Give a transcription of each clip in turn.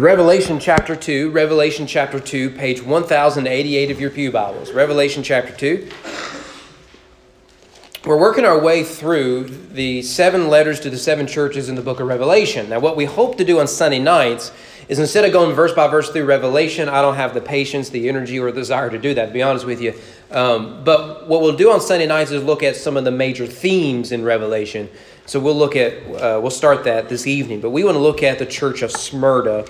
Revelation chapter 2, Revelation chapter 2, page 1088 of your Pew Bibles. Revelation chapter 2. We're working our way through the seven letters to the seven churches in the book of Revelation. Now, what we hope to do on Sunday nights is instead of going verse by verse through Revelation, I don't have the patience, the energy, or the desire to do that, to be honest with you. Um, but what we'll do on Sunday nights is look at some of the major themes in Revelation so we'll look at, uh, we'll start that this evening. But we want to look at the church of Smyrna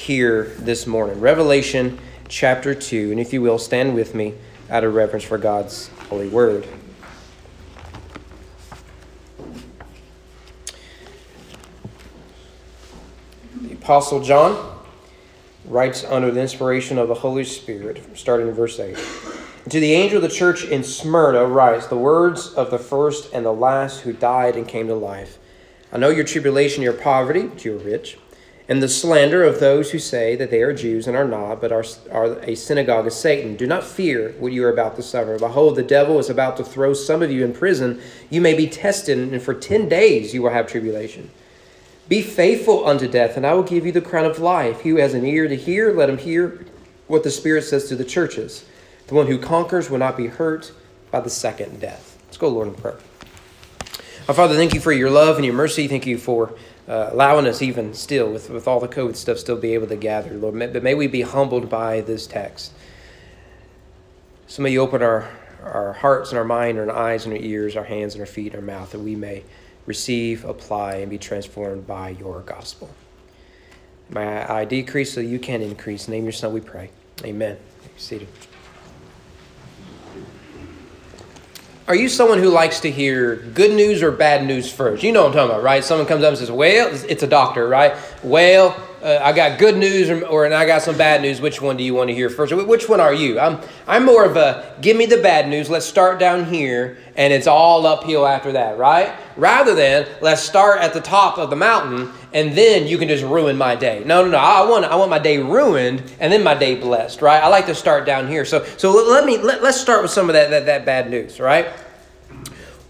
here this morning. Revelation chapter 2. And if you will, stand with me out of reverence for God's holy word. The Apostle John writes under the inspiration of the Holy Spirit, starting in verse 8. To the angel of the church in Smyrna writes the words of the first and the last who died and came to life. I know your tribulation, your poverty, that you are rich, and the slander of those who say that they are Jews and are not, but are, are a synagogue of Satan. Do not fear what you are about to suffer. Behold, the devil is about to throw some of you in prison. You may be tested, and for ten days you will have tribulation. Be faithful unto death, and I will give you the crown of life. He who has an ear to hear, let him hear what the Spirit says to the churches. The one who conquers will not be hurt by the second death. Let's go, Lord, in prayer. Our Father, thank you for your love and your mercy. Thank you for uh, allowing us, even still, with, with all the COVID stuff, still be able to gather, Lord. May, but may we be humbled by this text. So may you open our, our hearts and our mind, and our eyes and our ears, our hands and our feet and our mouth, that we may receive, apply, and be transformed by your gospel. May I decrease so you can increase. Name your son, we pray. Amen. Seated. Are you someone who likes to hear good news or bad news first? You know what I'm talking about, right? Someone comes up and says, Well, it's a doctor, right? Well, uh, I got good news or, or and I got some bad news. Which one do you want to hear first? Which one are you? I'm, I'm more of a give me the bad news. Let's start down here and it's all uphill after that, right? Rather than let's start at the top of the mountain and then you can just ruin my day. No, no, no. I want I want my day ruined and then my day blessed, right? I like to start down here. So so let me let, let's start with some of that, that that bad news, right?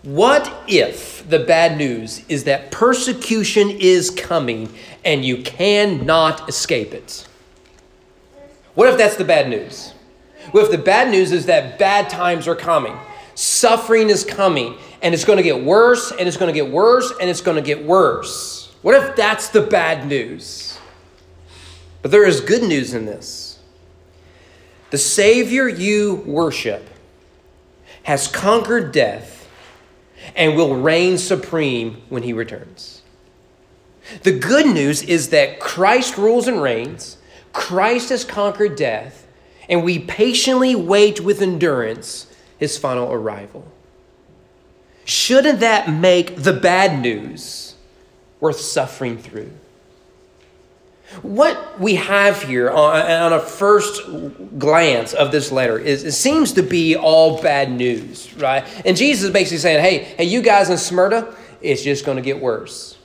What if the bad news is that persecution is coming and you cannot escape it? What if that's the bad news? What if the bad news is that bad times are coming? Suffering is coming and it's going to get worse and it's going to get worse and it's going to get worse. What if that's the bad news? But there is good news in this. The Savior you worship has conquered death and will reign supreme when he returns. The good news is that Christ rules and reigns, Christ has conquered death, and we patiently wait with endurance his final arrival. Shouldn't that make the bad news? worth suffering through. What we have here uh, uh, on, a first glance of this letter is it seems to be all bad news, right? And Jesus is basically saying, hey, hey, you guys in Smyrna, it's just going to get worse.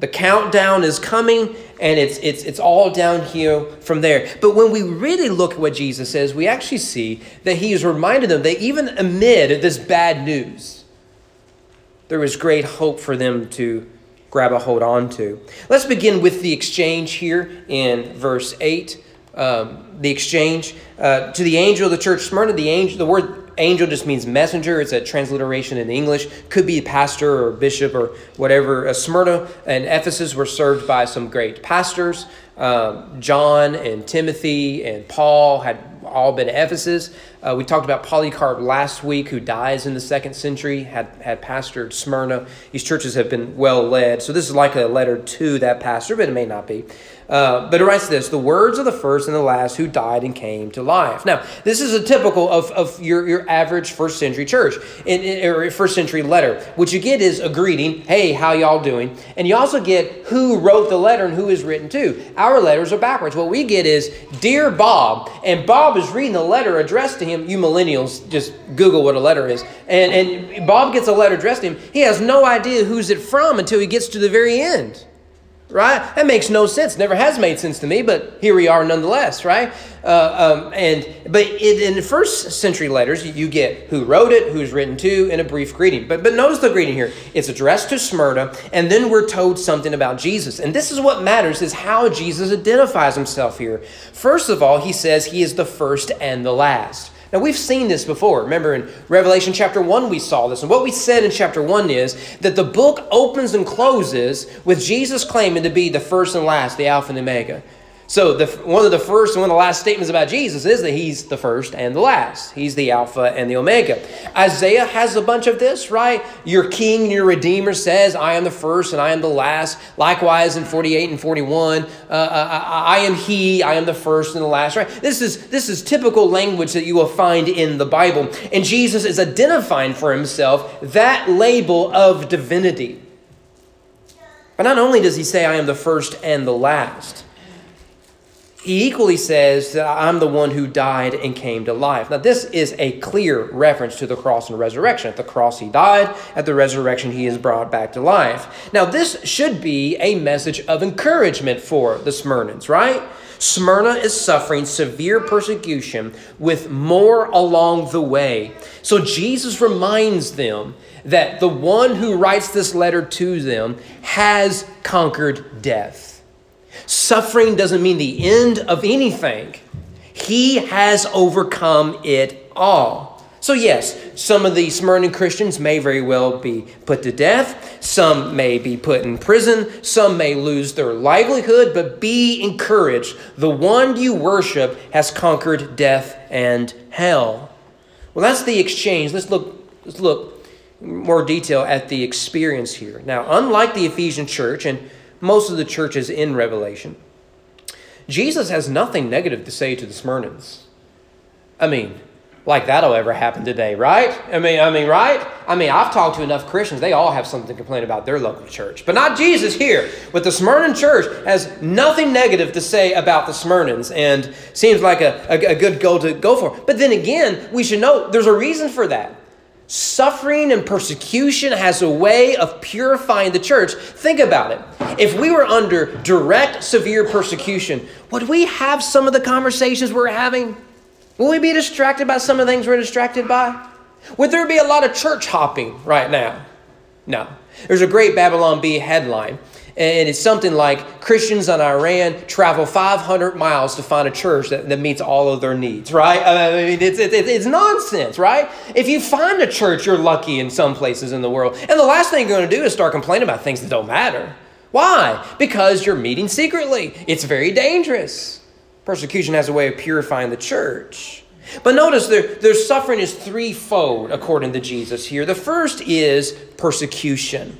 The countdown is coming and it's, it's, it's all downhill from there. But when we really look at what Jesus says, we actually see that he is reminding them that even amid this bad news, there is great hope for them to grab a hold on to. Let's begin with the exchange here in verse 8. Um, the exchange uh, to the angel of the church Smyrna. The angel, the word angel just means messenger. It's a transliteration in English. Could be a pastor or bishop or whatever. Uh, Smyrna and Ephesus were served by some great pastors. Um, John and Timothy and Paul had all been Ephesus. Uh, we talked about Polycarp last week, who dies in the second century, had, had pastored Smyrna. These churches have been well led. So this is like a letter to that pastor, but it may not be. Uh, but it writes this the words of the first and the last who died and came to life. Now, this is a typical of, of your, your average first century church in, in, or first century letter. What you get is a greeting, hey, how y'all doing? And you also get who wrote the letter and who is written to. Our letters are backwards. What we get is, Dear Bob, and Bob is reading the letter addressed to him. You millennials, just Google what a letter is. And, and Bob gets a letter addressed to him. He has no idea who's it from until he gets to the very end. right? That makes no sense. Never has made sense to me, but here we are nonetheless, right? Uh, um, and but it, in the first century letters, you get who wrote it, who's written to, and a brief greeting. But but notice the greeting here. It's addressed to Smyrna, and then we're told something about Jesus. And this is what matters: is how Jesus identifies himself here. First of all, he says he is the first and the last. Now, we've seen this before. Remember in Revelation chapter 1, we saw this. And what we said in chapter 1 is that the book opens and closes with Jesus claiming to be the first and last, the Alpha and the Omega. So the, one of the first and one of the last statements about Jesus is that he's the first and the last. He's the Alpha and the Omega. Isaiah has a bunch of this, right? Your King your Redeemer says, I am the first and I am the last. Likewise in 48 and 41, uh, I, uh, uh, I am he, I am the first and the last, right? This is, this is typical language that you will find in the Bible. And Jesus is identifying for himself that label of divinity. But not only does he say, I am the first and the last, he equally says that I'm the one who died and came to life. Now, this is a clear reference to the cross and resurrection. At the cross, he died. At the resurrection, he is brought back to life. Now, this should be a message of encouragement for the Smyrnans, right? Smyrna is suffering severe persecution with more along the way. So, Jesus reminds them that the one who writes this letter to them has conquered death. Suffering doesn't mean the end of anything. He has overcome it all. So, yes, some of the Smyrna Christians may very well be put to death. Some may be put in prison. Some may lose their livelihood, but be encouraged. The one you worship has conquered death and hell. Well, that's the exchange. Let's look, let's look more detail at the experience here. Now, unlike the Ephesian church, and most of the churches in Revelation. Jesus has nothing negative to say to the Smyrnans. I mean, like that'll ever happen today, right? I mean, I mean, right? I mean, I've talked to enough Christians; they all have something to complain about their local church, but not Jesus here. But the Smyrnan church has nothing negative to say about the Smyrnans, and seems like a, a, a good goal to go for. But then again, we should know there's a reason for that. Suffering and persecution has a way of purifying the church. Think about it. If we were under direct, severe persecution, would we have some of the conversations we're having? Would we be distracted by some of the things we're distracted by? Would there be a lot of church hopping right now? No. There's a great Babylon Bee headline and it's something like Christians in Iran travel 500 miles to find a church that, that meets all of their needs, right? I mean, it's, it's, it's nonsense, right? If you find a church, you're lucky in some places in the world. And the last thing you're going to do is start complaining about things that don't matter. Why? Because you're meeting secretly. It's very dangerous. Persecution has a way of purifying the church. But notice their, their suffering is threefold according to Jesus here. The first is persecution.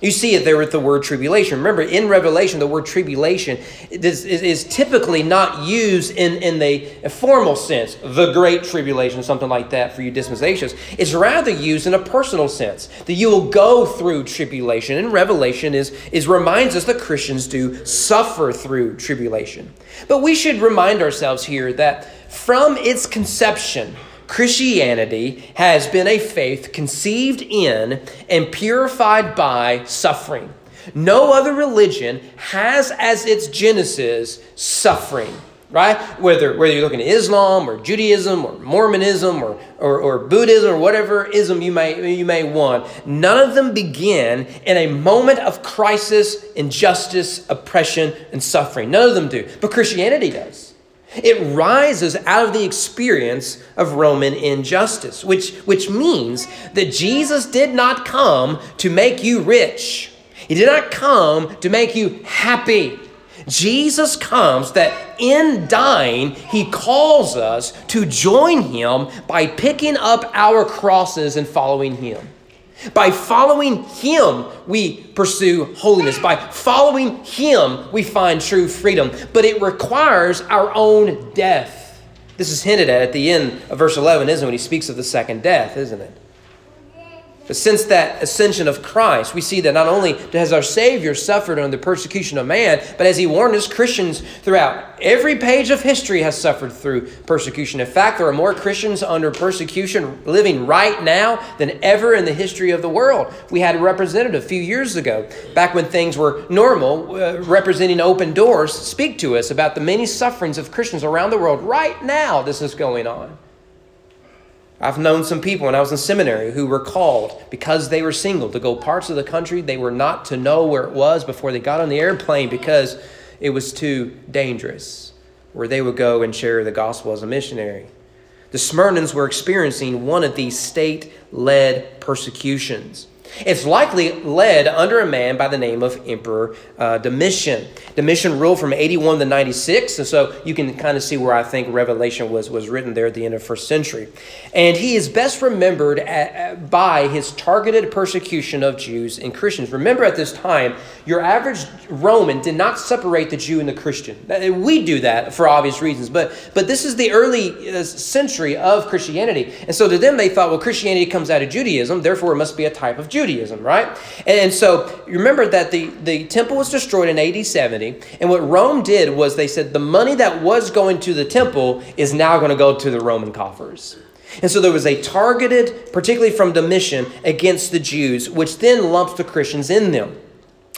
You see it there with the word tribulation. Remember, in Revelation, the word tribulation is, is, is, typically not used in, in the formal sense, the great tribulation, something like that for you dispensations. It's rather used in a personal sense, that you will go through tribulation. And Revelation is, is reminds us that Christians do suffer through tribulation. But we should remind ourselves here that from its conception, Christianity has been a faith conceived in and purified by suffering. No other religion has as its genesis suffering, right? Whether, whether you're looking at Islam or Judaism or Mormonism or, or, or Buddhism or whatever ism you may, you may want, none of them begin in a moment of crisis, injustice, oppression, and suffering. None of them do. But Christianity does. It rises out of the experience of Roman injustice, which, which means that Jesus did not come to make you rich. He did not come to make you happy. Jesus comes that in dying, he calls us to join him by picking up our crosses and following him. By following Him, we pursue holiness. By following Him, we find true freedom. But it requires our own death. This is hinted at at the end of verse 11, isn't it? When he speaks of the second death, isn't it? But since that ascension of Christ, we see that not only has our Savior suffered under the persecution of man, but as he warned us, Christians throughout every page of history has suffered through persecution. In fact, there are more Christians under persecution living right now than ever in the history of the world. We had a representative a few years ago, back when things were normal, uh, representing open doors, speak to us about the many sufferings of Christians around the world. Right now, this is going on. I've known some people when I was in seminary who were called because they were single to go parts of the country they were not to know where it was before they got on the airplane because it was too dangerous, where they would go and share the gospel as a missionary. The Smyrnans were experiencing one of these state led persecutions. It's likely led under a man by the name of Emperor uh, Domitian. Domitian ruled from 81 to 96, and so you can kind of see where I think Revelation was, was written there at the end of the first century. And he is best remembered at, by his targeted persecution of Jews and Christians. Remember, at this time, your average Roman did not separate the Jew and the Christian. We do that for obvious reasons, but, but this is the early uh, century of Christianity. And so to them, they thought, well, Christianity comes out of Judaism, therefore it must be a type of Judaism. Judaism, right? And so remember that the, the temple was destroyed in AD 70. And what Rome did was they said the money that was going to the temple is now going to go to the Roman coffers. And so there was a targeted, particularly from Domitian, against the Jews, which then lumps the Christians in them.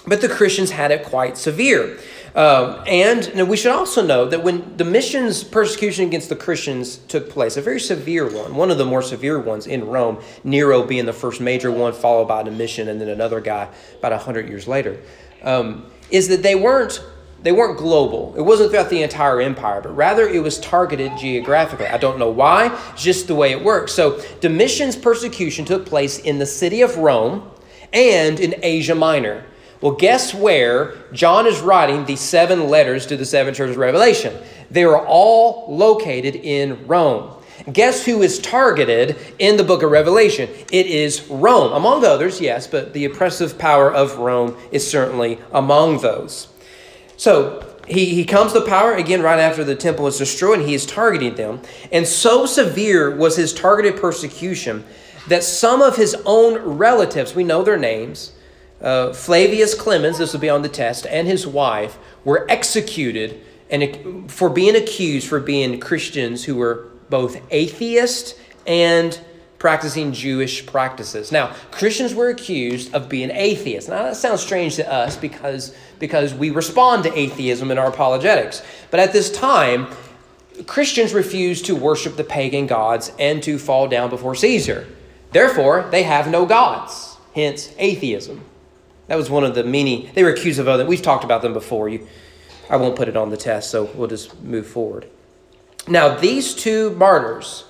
But the Christians had it quite severe. Um, and we should also know that when Domitian's persecution against the Christians took place, a very severe one, one of the more severe ones in Rome, Nero being the first major one, followed by Domitian, and then another guy about 100 years later, um, is that they weren't they weren't global. It wasn't throughout the entire empire, but rather it was targeted geographically. I don't know why, just the way it works. So Domitian's persecution took place in the city of Rome and in Asia Minor. Well, guess where John is writing the seven letters to the seven churches of Revelation? They are all located in Rome. Guess who is targeted in the book of Revelation? It is Rome. Among others, yes, but the oppressive power of Rome is certainly among those. So he, he comes to power again right after the temple is destroyed, and he is targeting them. And so severe was his targeted persecution that some of his own relatives, we know their names, uh, Flavius Clemens, this will be on the test, and his wife were executed and for being accused for being Christians who were both atheist and practicing Jewish practices. Now, Christians were accused of being atheists. Now, that sounds strange to us because, because we respond to atheism in our apologetics. But at this time, Christians refused to worship the pagan gods and to fall down before Caesar. Therefore, they have no gods, hence atheism. That was one of the many. They were accused of other. We've talked about them before. You, I won't put it on the test, so we'll just move forward. Now, these two martyrs,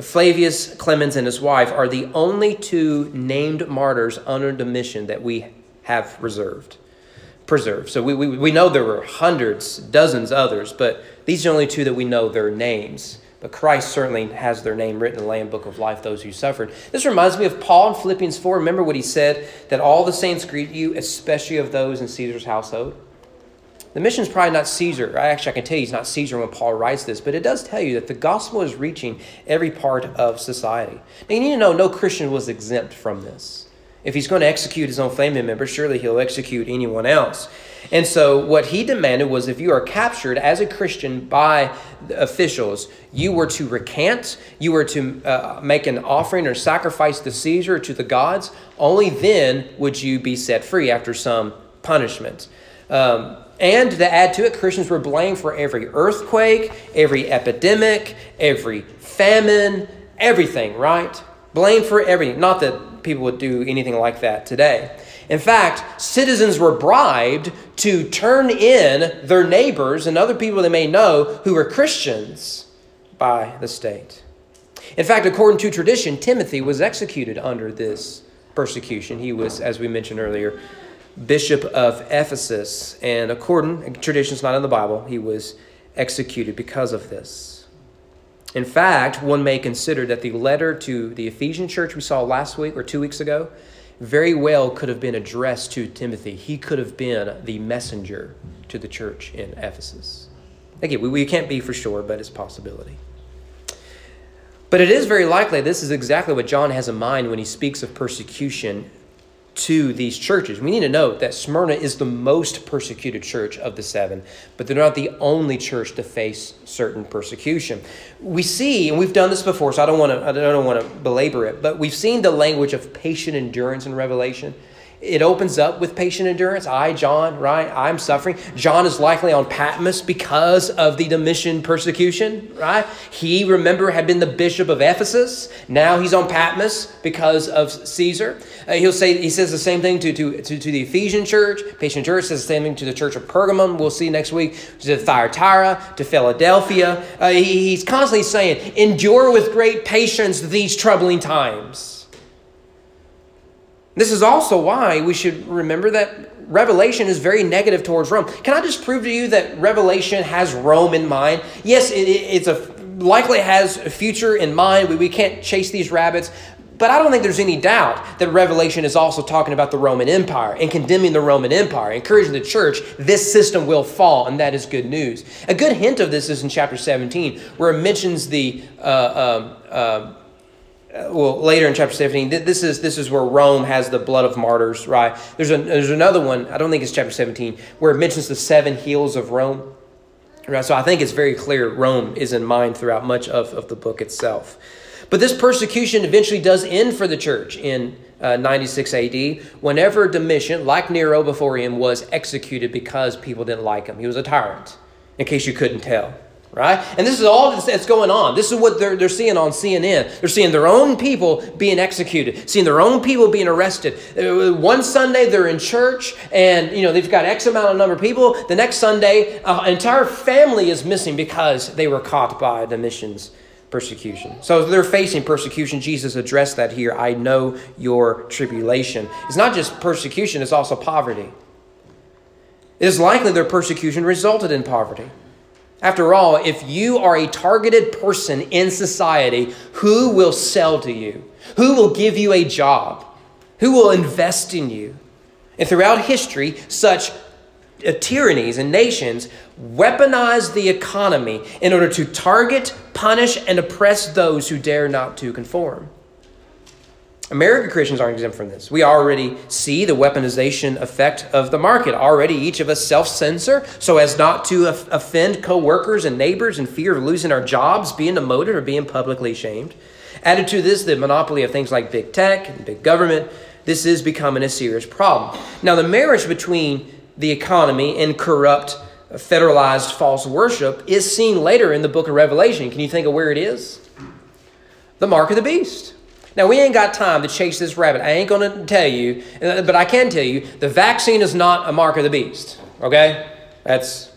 Flavius Clemens and his wife, are the only two named martyrs under Domitian that we have reserved, preserved. So we, we, we know there were hundreds, dozens others, but these are the only two that we know their names. But Christ certainly has their name written in the Lamb Book of Life, those who suffered. This reminds me of Paul in Philippians 4. Remember what he said? That all the saints greet you, especially of those in Caesar's household. Domitian is probably not Caesar. Actually, I can tell you it's not Caesar when Paul writes this, but it does tell you that the gospel is reaching every part of society. Now, you need to know no Christian was exempt from this. If he's going to execute his own family member, surely he'll execute anyone else. And so, what he demanded was if you are captured as a Christian by officials, you were to recant, you were to uh, make an offering or sacrifice to Caesar, to the gods. Only then would you be set free after some punishment. Um, and to add to it, Christians were blamed for every earthquake, every epidemic, every famine, everything, right? Blamed for everything. Not that people would do anything like that today. In fact, citizens were bribed to turn in their neighbors and other people they may know who were Christians by the state. In fact, according to tradition, Timothy was executed under this persecution. He was, as we mentioned earlier, bishop of Ephesus, and according tradition, it's not in the Bible, he was executed because of this. In fact, one may consider that the letter to the Ephesian church we saw last week or two weeks ago very well could have been addressed to Timothy. He could have been the messenger to the church in Ephesus. Again, we, we can't be for sure, but it's possibility. But it is very likely this is exactly what John has in mind when he speaks of persecution to these churches. We need to note that Smyrna is the most persecuted church of the seven, but they're not the only church to face certain persecution. We see, and we've done this before, so I don't want to I don't want to belabor it, but we've seen the language of patient endurance in Revelation it opens up with patient endurance. I, John, right? I'm suffering. John is likely on Patmos because of the Domitian persecution, right? He, remember, had been the bishop of Ephesus. Now he's on Patmos because of Caesar. Uh, he'll say he says the same thing to, to, to, to, the Ephesian church. Patient church says the same thing to the church of Pergamum. We'll see next week. To Thyatira, to Philadelphia. Uh, he, he's constantly saying, endure with great patience these troubling times. This is also why we should remember that Revelation is very negative towards Rome. Can I just prove to you that Revelation has Rome in mind? Yes, it, it's a likely has a future in mind. We, we can't chase these rabbits, but I don't think there's any doubt that Revelation is also talking about the Roman Empire and condemning the Roman Empire, encouraging the church, this system will fall, and that is good news. A good hint of this is in chapter 17, where it mentions the uh, uh, uh, well later in chapter 17 this is this is where rome has the blood of martyrs right? There's a there's another one i don't think it's chapter 17 where it mentions the seven hills of rome right? So i think it's very clear rome is in mind throughout much of, of the book itself. But this persecution eventually does end for the church in uh, 96 AD, whenever Domitian, like Nero before him, was executed because people didn't like him. He was a tyrant, in case you couldn't tell right? And this is all that's going on. This is what they're, they're seeing on CNN. They're seeing their own people being executed, seeing their own people being arrested. Uh, one Sunday they're in church and, you know, they've got X amount of number of people. The next Sunday, uh, an entire family is missing because they were caught by Domitian's persecution. So they're facing persecution. Jesus addressed that here. I know your tribulation. It's not just persecution, it's also poverty. It is likely their persecution resulted in poverty. After all, if you are a targeted person in society, who will sell to you? Who will give you a job? Who will invest in you? And throughout history, such uh, tyrannies and nations weaponize the economy in order to target, punish, and oppress those who dare not to conform. American Christians aren't exempt from this. We already see the weaponization effect of the market. Already, each of us self censor so as not to offend coworkers and neighbors in fear of losing our jobs, being demoted, or being publicly shamed. Added to this, the monopoly of things like big tech and big government. This is becoming a serious problem. Now, the marriage between the economy and corrupt, federalized false worship is seen later in the book of Revelation. Can you think of where it is? The mark of the beast. Now, we ain't got time to chase this rabbit. I ain't going to tell you, uh, but I can tell you the vaccine is not a mark of the beast. Okay? That's.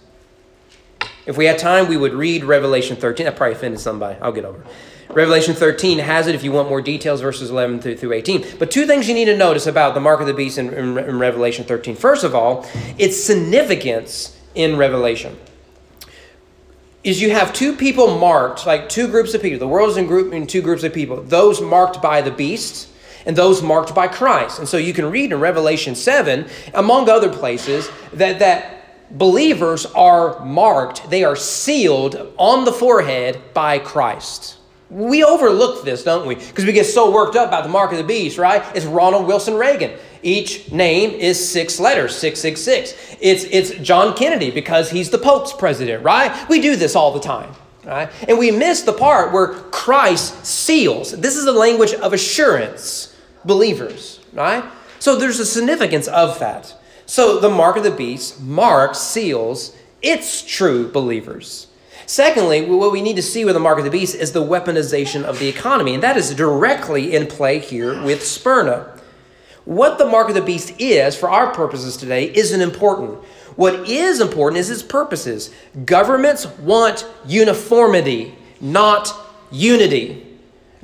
If we had time, we would read Revelation 13. That probably offended somebody. I'll get over it. Revelation 13 has it if you want more details, verses 11 through, through 18. But two things you need to notice about the mark of the beast in, in, in Revelation 13. First of all, its significance in Revelation is you have two people marked, like two groups of people. The world is in group in two groups of people. Those marked by the beast and those marked by Christ. And so you can read in Revelation 7, among other places, that that believers are marked, they are sealed on the forehead by Christ. We overlook this, don't we? Because we get so worked up about the mark of the beast, right? It's Ronald Wilson Reagan. Each name is six letters, 666. It's, it's John Kennedy because he's the Pope's president, right? We do this all the time. Right? And we miss the part where Christ seals. This is the language of assurance, believers, right? So there's a significance of that. So the mark of the beast marks, seals its true believers. Secondly, what we need to see with the mark of the beast is the weaponization of the economy, and that is directly in play here with Smyrna. What the mark of the beast is, for our purposes today, isn't important. What is important is its purposes. Governments want uniformity, not unity.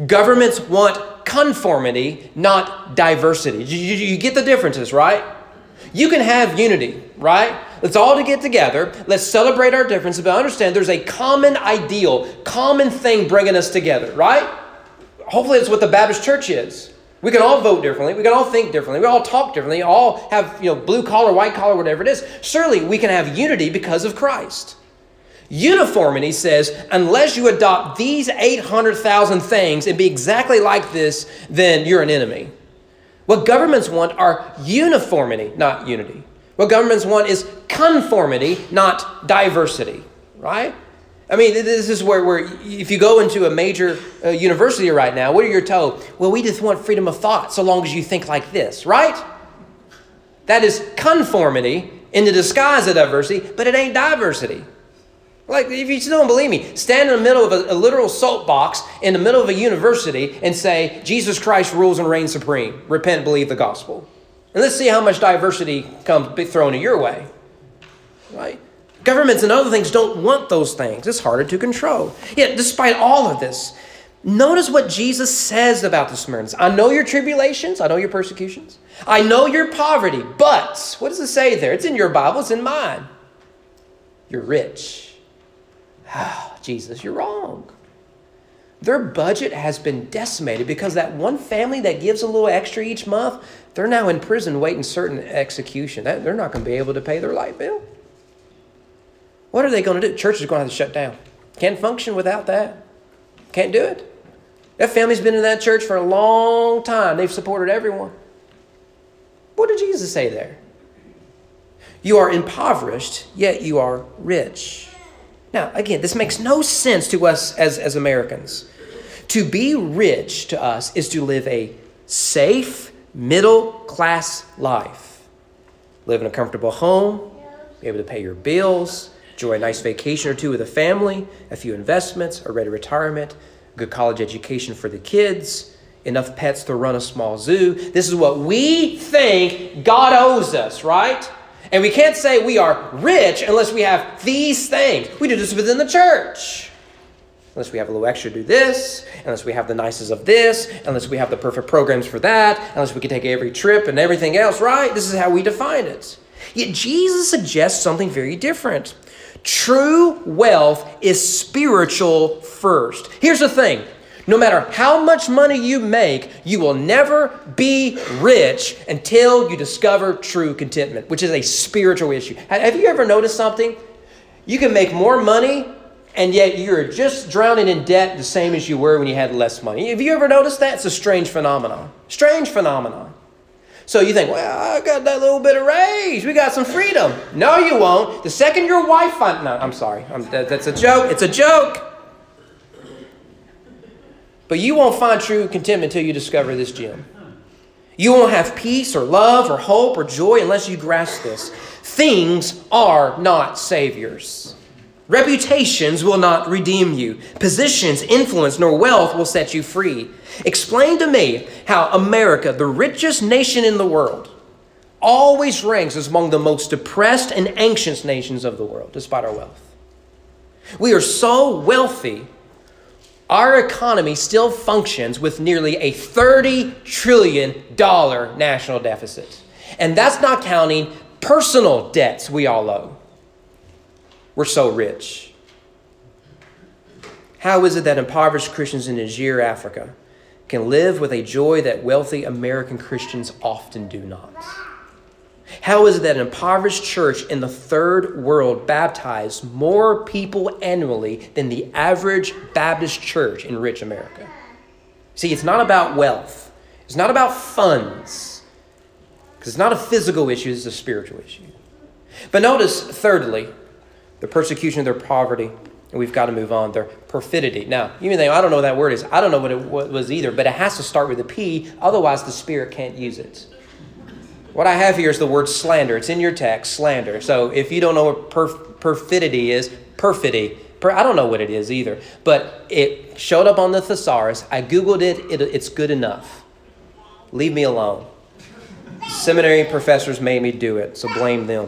Governments want conformity, not diversity. You, you, you get the differences, right? You can have unity, right? Let's all to get together. Let's celebrate our differences, but understand there's a common ideal, common thing bringing us together, right? Hopefully, it's what the Baptist church is. We can all vote differently. We can all think differently. We all talk differently. All have, you know, blue collar, white collar, whatever it is. Surely we can have unity because of Christ. Uniformity says, unless you adopt these 800,000 things and be exactly like this, then you're an enemy. What governments want are uniformity, not unity. What governments want is conformity, not diversity, right? I mean, this is where, where if you go into a major uh, university right now, what are you told? Well, we just want freedom of thought so long as you think like this, right? That is conformity in the disguise of diversity, but it ain't diversity. Like, if you still don't believe me, stand in the middle of a, a, literal soapbox in the middle of a university and say, Jesus Christ rules and reigns supreme. Repent, believe the gospel. And let's see how much diversity comes thrown in your way. Right? Governments and other things don't want those things. It's harder to control. Yet, despite all of this, notice what Jesus says about the Smyrnans. I know your tribulations, I know your persecutions, I know your poverty, but what does it say there? It's in your Bible, it's in mine. You're rich. Ah, Jesus, you're wrong. Their budget has been decimated because that one family that gives a little extra each month, they're now in prison waiting certain execution. They're not going to be able to pay their light bill. What are they going to do? Church is going to have to shut down. Can't function without that. Can't do it. That family's been in that church for a long time. They've supported everyone. What did Jesus say there? You are impoverished, yet you are rich. Now, again, this makes no sense to us as, as Americans. To be rich to us is to live a safe, middle class life. Live in a comfortable home, be able to pay your bills, enjoy a nice vacation or two with a family, a few investments, a ready retirement, good college education for the kids, enough pets to run a small zoo. This is what we think God owes us, right? And we can't say we are rich unless we have these things. We do this within the church. Unless we have a little extra to do this, unless we have the nicest of this, unless we have the perfect programs for that, unless we can take every trip and everything else, right? This is how we define it. Yet Jesus suggests something very different. True wealth is spiritual first. Here's the thing no matter how much money you make, you will never be rich until you discover true contentment, which is a spiritual issue. Have you ever noticed something? You can make more money, and yet you're just drowning in debt the same as you were when you had less money. Have you ever noticed that? It's a strange phenomenon. Strange phenomenon. So you think, well, I got that little bit of rage. We got some freedom. No, you won't. The second your wife finds, no, I'm sorry. I'm, that, that's a joke. It's a joke. But you won't find true contentment until you discover this gem. You won't have peace or love or hope or joy unless you grasp this. Things are not saviors. Reputations will not redeem you. Positions, influence, nor wealth will set you free. Explain to me how America, the richest nation in the world, always ranks as among the most depressed and anxious nations of the world, despite our wealth. We are so wealthy our economy still functions with nearly a $30 trillion national deficit. And that's not counting personal debts we all owe. We're so rich. How is it that impoverished Christians in Niger, Africa, can live with a joy that wealthy American Christians often do not? How is it that an impoverished church in the third world baptized more people annually than the average Baptist church in rich America? See, it's not about wealth, it's not about funds, because it's not a physical issue, it's a spiritual issue. But notice, thirdly, the persecution of their poverty. And we've got to move on. Their perfidy. Now, may think, I don't know what that word is. I don't know what it was either, but it has to start with a P, otherwise, the Spirit can't use it. What I have here is the word slander. It's in your text, slander. So if you don't know what perf- perfidy is, perfidy. Per- I don't know what it is either. But it showed up on the thesaurus. I Googled it. it it's good enough. Leave me alone. Seminary professors made me do it, so blame them.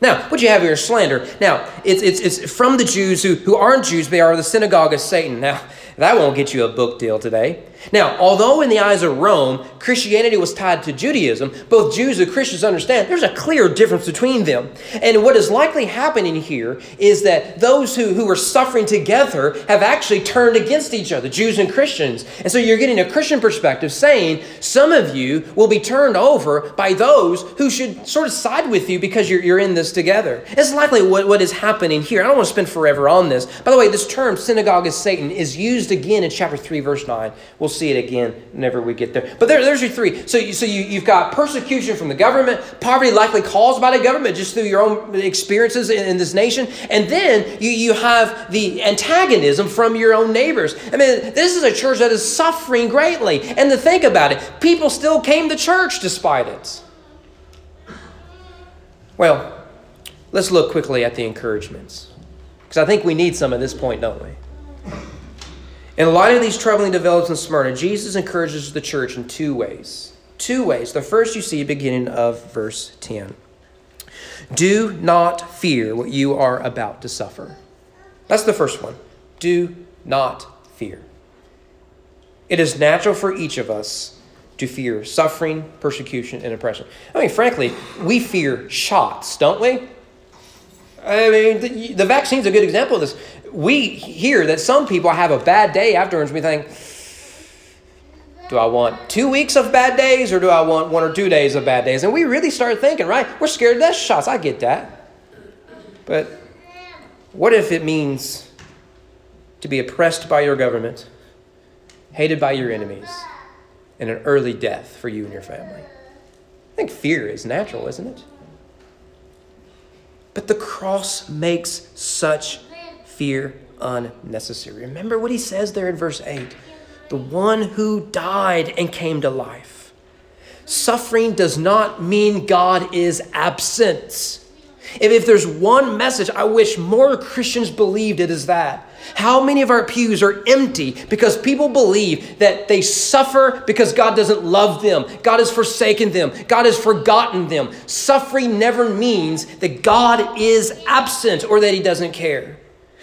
Now, what you have here is slander. Now, it's, it's, it's from the Jews who, who aren't Jews, they are the synagogue of Satan. Now, That won't get you a book deal today. Now, although in the eyes of Rome, Christianity was tied to Judaism, both Jews and Christians understand there's a clear difference between them. And what is likely happening here is that those who, who are suffering together have actually turned against each other, Jews and Christians. And so you're getting a Christian perspective saying some of you will be turned over by those who should sort of side with you because you're, you're in this together. It's likely what, what is happening here. I don't want to spend forever on this. By the way, this term, synagogue of Satan, is used again in chapter 3, verse 9. We'll see it again whenever we get there. But there, there's your three. So, you, so you, you've got persecution from the government, poverty likely caused by the government just through your own experiences in, in this nation. And then you, you have the antagonism from your own neighbors. I mean, this is a church that is suffering greatly. And to think about it, people still came to church despite it. Well, let's look quickly at the encouragements. Because I think we need some at this point, don't we? In light of these troubling developments in Smyrna, Jesus encourages the church in two ways. Two ways. The first you see beginning of verse 10. Do not fear what you are about to suffer. That's the first one. Do not fear. It is natural for each of us to fear suffering, persecution, and oppression. I mean, frankly, we fear shots, don't we? I mean, the, the vaccine's a good example of this we hear that some people have a bad day afterwards. We think, do I want two weeks of bad days or do I want one or two days of bad days? And we really start thinking, right? We're scared of death shots. I get that. But what if it means to be oppressed by your government, hated by your enemies, and an early death for you and your family? I think fear is natural, isn't it? But the cross makes such fear unnecessary. Remember what he says there in verse 8 the one who died and came to life. Suffering does not mean God is absent. If, if there's one message I wish more Christians believed, it is that. How many of our pews are empty because people believe that they suffer because God doesn't love them, God has forsaken them, God has forgotten them. Suffering never means that God is absent or that He doesn't care.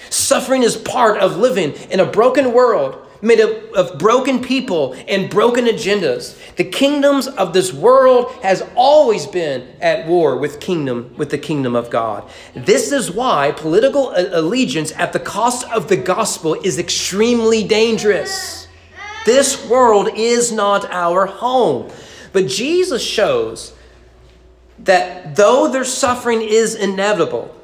Suffering is part of living in a broken world made up of broken people and broken agendas. The kingdoms of this world has always been at war with kingdom with the kingdom of God. This is why political uh, allegiance at the cost of the gospel is extremely dangerous. This world is not our home. But Jesus shows that though their suffering is inevitable,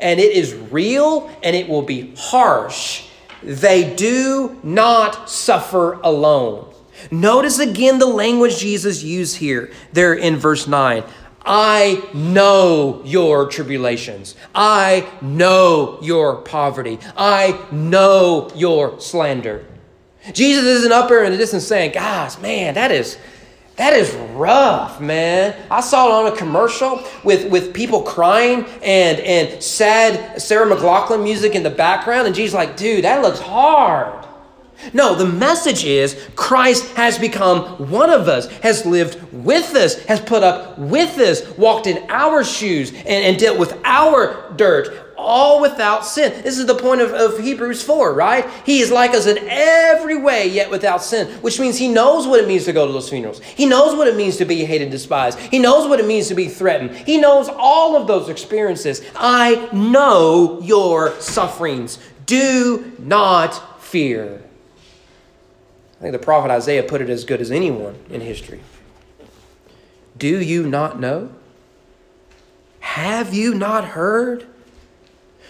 and it is real and it will be harsh, they do not suffer alone. Notice again the language Jesus used here, there in verse 9. I know your tribulations. I know your poverty. I know your slander. Jesus isn't up there in the distance saying, Guys, man, that is that is rough, man. I saw it on a commercial with, with people crying and, and sad Sarah McLachlan music in the background, and Jesus like, dude, that looks hard. No, the message is Christ has become one of us, has lived with us, has put up with us, walked in our shoes, and, and dealt with our dirt, all without sin. This is the point of, of Hebrews 4, right? He is like us in every way, yet without sin, which means he knows what it means to go to those funerals. He knows what it means to be hated despised. He knows what it means to be threatened. He knows all of those experiences. I know your sufferings. Do not fear. I think the prophet Isaiah put it as good as anyone in history. Do you not know? Have you not heard?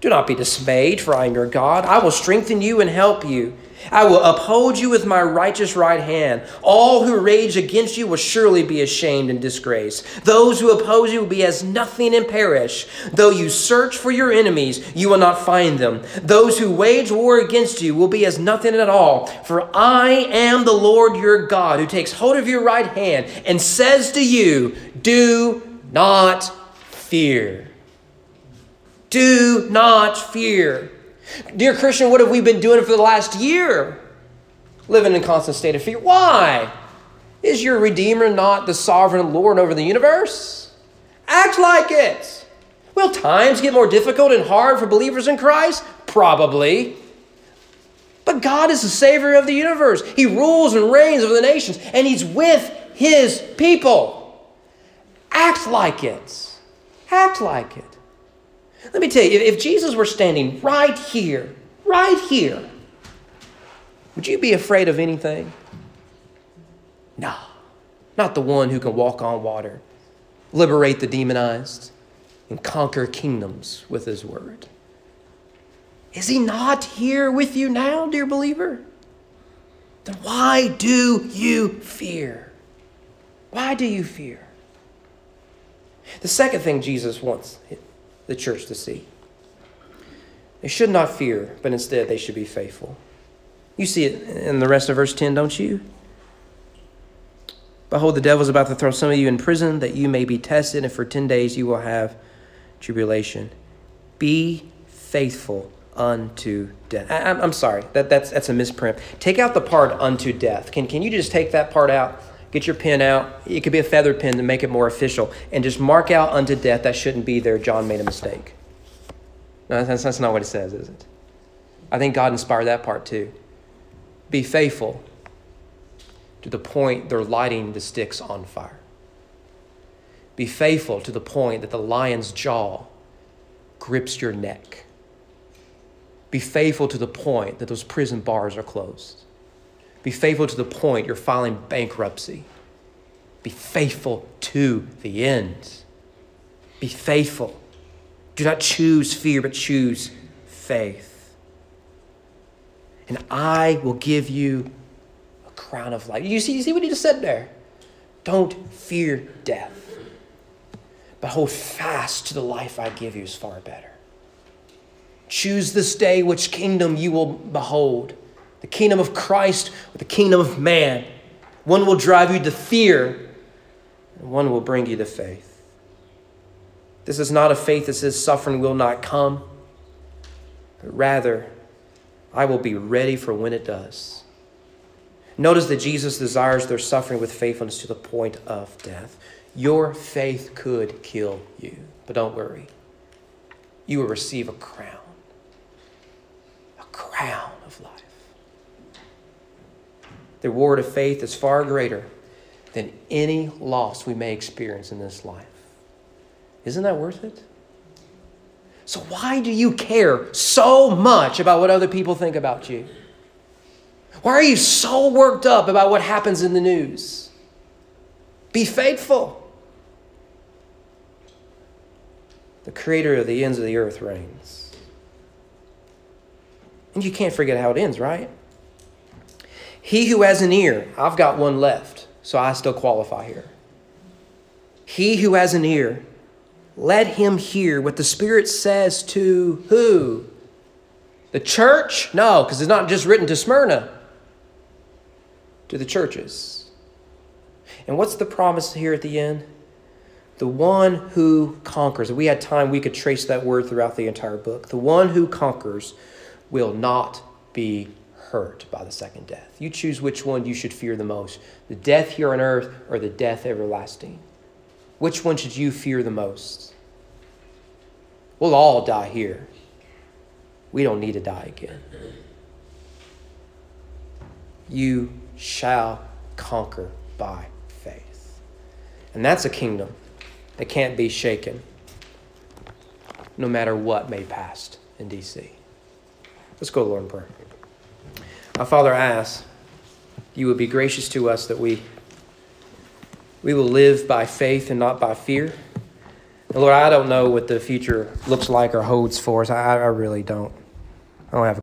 Do not be dismayed, for I am your God. I will strengthen you and help you. I will uphold you with my righteous right hand. All who rage against you will surely be ashamed and disgraced. Those who oppose you will be as nothing and perish. Though you search for your enemies, you will not find them. Those who wage war against you will be as nothing at all. For I am the Lord your God, who takes hold of your right hand and says to you, Do not fear. Do not fear. Dear Christian, what have we been doing for the last year? Living in constant state of fear. Why? Is your Redeemer not the sovereign Lord over the universe? Act like it. Will times get more difficult and hard for believers in Christ? Probably. But God is the Savior of the universe. He rules and reigns over the nations, and He's with His people. Act like it. Act like it. Let me tell you, if Jesus were standing right here, right here, would you be afraid of anything? No, not the one who can walk on water, liberate the demonized, and conquer kingdoms with his word. Is he not here with you now, dear believer? Then why do you fear? Why do you fear? The second thing Jesus wants the church to see. They should not fear, but instead they should be faithful. You see it in the rest of verse 10, don't you? Behold, the devil is about to throw some of you in prison that you may be tested, and for 10 days you will have tribulation. Be faithful unto death. I, am sorry, that, that's, that's a misprint. Take out the part unto death. Can, can you just take that part out? Get your pen out. It could be a feather pen to make it more official. And just mark out unto death. That shouldn't be there. John made a mistake. No, that's, that's not what it says, is it? I think God inspired that part too. Be faithful to the point they're lighting the sticks on fire. Be faithful to the point that the lion's jaw grips your neck. Be faithful to the point that those prison bars are closed. Be faithful to the point you're filing bankruptcy. Be faithful to the end. Be faithful. Do not choose fear, but choose faith. And I will give you a crown of life. You see, you see what he just said there? Don't fear death, but hold fast to the life I give you is far better. Choose this day which kingdom you will behold the kingdom of Christ or the kingdom of man. One will drive you to fear, and one will bring you to faith. This is not a faith that says suffering will not come, but rather, I will be ready for when it does. Notice that Jesus desires their suffering with faithfulness to the point of death. Your faith could kill you, but don't worry. You will receive a crown. A crown the reward of faith is far greater than any loss we may experience in this life. Isn't that worth it? So, why do you care so much about what other people think about you? Why are you so worked up about what happens in the news? Be faithful. The creator of the ends of the earth reigns. And you can't forget how it ends, right? He who has an ear, I've got one left, so I still qualify here. He who has an ear, let him hear what the Spirit says to who? The church? No, because it's not just written to Smyrna, to the churches. And what's the promise here at the end? The one who conquers. If we had time, we could trace that word throughout the entire book. The one who conquers will not be hurt by the second death. You choose which one you should fear the most the death here on earth or the death everlasting. Which one should you fear the most? We'll all die here. We don't need to die again. You shall conquer by faith. And that's a kingdom that can't be shaken no matter what may pass in D.C. Let's go, to Lord, in prayer. Our Father, I ask you would be gracious to us that we, we will live by faith and not by fear. And Lord, I don't know what the future looks like or holds for us. I, I really don't. I don't have